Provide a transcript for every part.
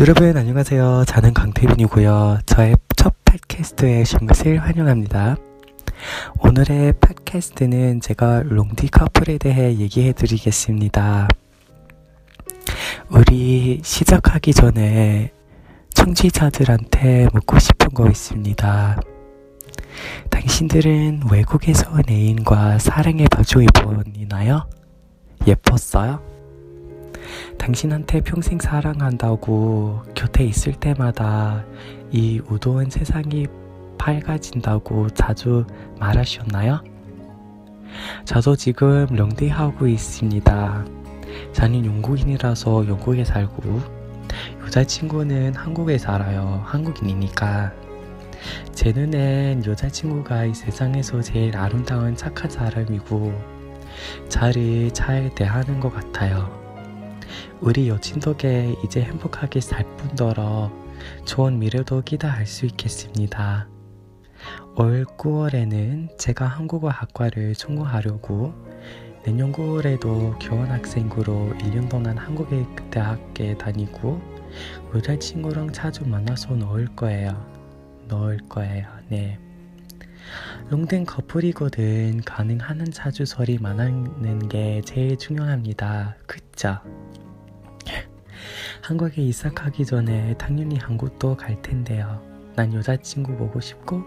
여러분 안녕하세요. 저는 강태빈이고요. 저의 첫 팟캐스트에 오신 것을 환영합니다. 오늘의 팟캐스트는 제가 롱디 커플에 대해 얘기해 드리겠습니다. 우리 시작하기 전에 청취자들한테 묻고 싶은 거 있습니다. 당신들은 외국에서 사랑에 마주해 보이나요? 예뻤어요? 당신한테 평생 사랑한다고 곁에 있을 때마다 이 우도한 세상이 밝아진다고 자주 말하셨나요? 저도 지금 롱디하고 있습니다. 저는 영국인이라서 영국에 살고 여자친구는 한국에 살아요. 한국인이니까. 제 눈엔 여자친구가 이 세상에서 제일 아름다운 착한 사람이고 저를 잘 대하는 것 같아요. 우리 여친 덕에 이제 행복하게 살 뿐더러 좋은 미래도 기대할 수 있겠습니다. 올 9월에는 제가 한국어 학과를 전공하려고 내년 9월에도 교환학생으로 1년 동안 한국의 대학에 다니고 여자친구랑 자주 만나서 넣을 거예요. 넣을 거예요. 네. 롱된 커플이거든 가능한 자주 소리 만나는 게 제일 중요합니다. 그쵸? 한국에 이사 가기 전에 당연히 한국도 갈 텐데요. 난 여자친구 보고 싶고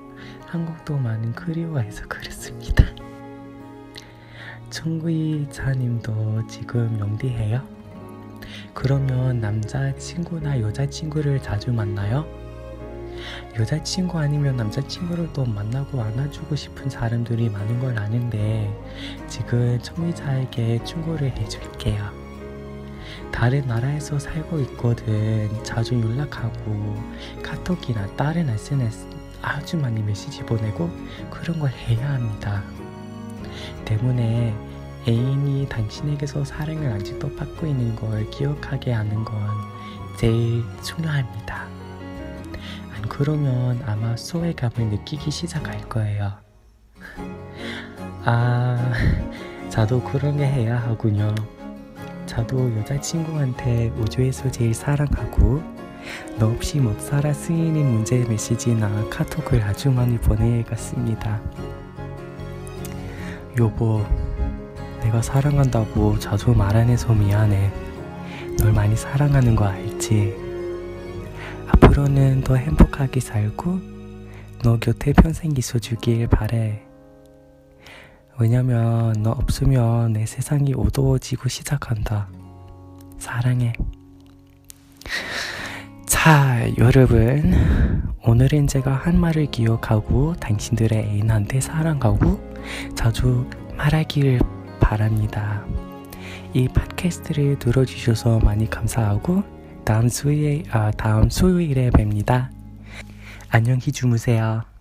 한국도 많은 그리워해서 그랬습니다. 청구이 자님도 지금 영디해요? 그러면 남자친구나 여자친구를 자주 만나요? 여자친구 아니면 남자친구를 또 만나고 안아주고 싶은 사람들이 많은 걸 아는데 지금 청의자에게 충고를 해줄게요. 다른 나라에서 살고 있거든. 자주 연락하고 카톡이나 다른 SNS 아주 많이 메시지 보내고 그런 걸 해야 합니다. 때문에 애인이 당신에게서 사랑을 아직도 받고 있는 걸 기억하게 하는 건 제일 중요합니다. 안 그러면 아마 소외감을 느끼기 시작할 거예요. 아, 저도 그런 게 해야 하군요. 저도 여자친구한테 우주에서 제일 사랑하고 너 없이 못 살아 쓰이는 문제 메시지나 카톡을 아주 많이 보내갔습니다. 여보, 내가 사랑한다고 자주 말 안 해서 미안해. 널 많이 사랑하는 거 알지? 앞으로는 더 행복하게 살고 너 곁에 평생 있어주길 바래. 왜냐면 너 없으면 내 세상이 어두워지고 시작한다. 사랑해. 자, 여러분. 오늘은 제가 한 말을 기억하고 당신들의 애인한테 사랑하고 자주 말하길 바랍니다. 이 팟캐스트를 들어주셔서 많이 감사하고 다음 수요일, 아, 다음 수요일에 뵙니다. 안녕히 주무세요.